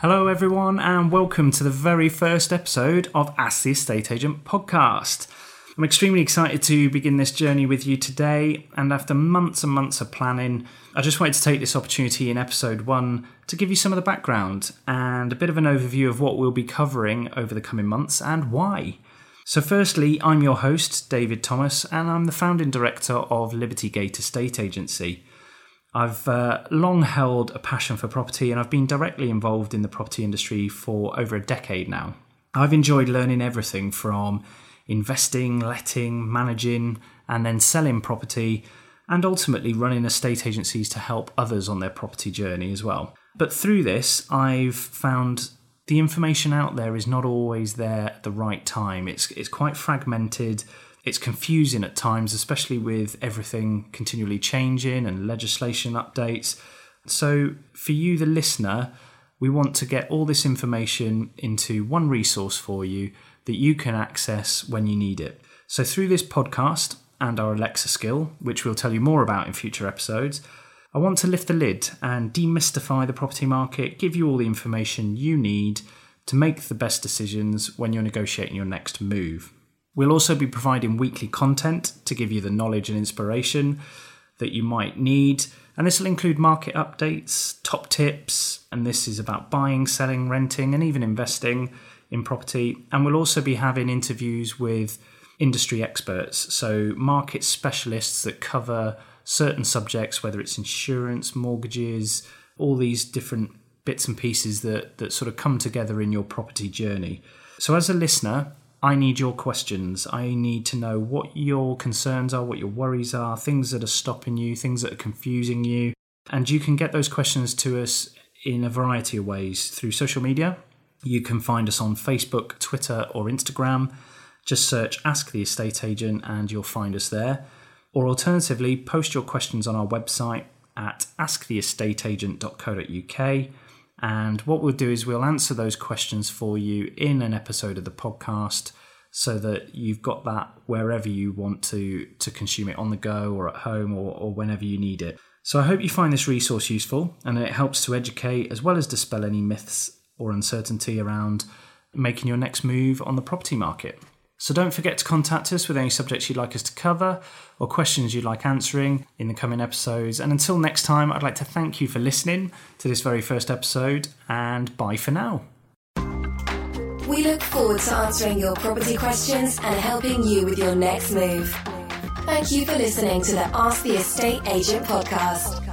Hello, everyone, and welcome to the very first episode of Ask the Estate Agent podcast. I'm extremely excited to begin this journey with you today, and after months and months of planning, I just wanted to take this opportunity in episode one to give you some of the background and a bit of an overview of what we'll be covering over the coming months and why. So, firstly, I'm your host, David Thomas, and I'm the founding director of Liberty Gate Estate Agency. I've uh, long held a passion for property and I've been directly involved in the property industry for over a decade now. I've enjoyed learning everything from investing, letting, managing, and then selling property, and ultimately running estate agencies to help others on their property journey as well. But through this, I've found the information out there is not always there at the right time. It's, it's quite fragmented it's confusing at times, especially with everything continually changing and legislation updates. So, for you, the listener, we want to get all this information into one resource for you that you can access when you need it. So, through this podcast and our Alexa skill, which we'll tell you more about in future episodes, I want to lift the lid and demystify the property market, give you all the information you need to make the best decisions when you're negotiating your next move. We'll also be providing weekly content to give you the knowledge and inspiration that you might need. And this will include market updates, top tips, and this is about buying, selling, renting, and even investing in property. And we'll also be having interviews with industry experts, so market specialists that cover certain subjects, whether it's insurance, mortgages, all these different bits and pieces that, that sort of come together in your property journey. So, as a listener, I need your questions. I need to know what your concerns are, what your worries are, things that are stopping you, things that are confusing you. And you can get those questions to us in a variety of ways through social media. You can find us on Facebook, Twitter, or Instagram. Just search Ask the Estate Agent and you'll find us there. Or alternatively, post your questions on our website at asktheestateagent.co.uk and what we'll do is we'll answer those questions for you in an episode of the podcast so that you've got that wherever you want to to consume it on the go or at home or, or whenever you need it. So I hope you find this resource useful and it helps to educate as well as dispel any myths or uncertainty around making your next move on the property market. So don't forget to contact us with any subjects you'd like us to cover or questions you'd like answering in the coming episodes. And until next time, I'd like to thank you for listening to this very first episode and bye for now. We look forward to answering your property questions and helping you with your next move. Thank you for listening to the Ask the Estate Agent podcast.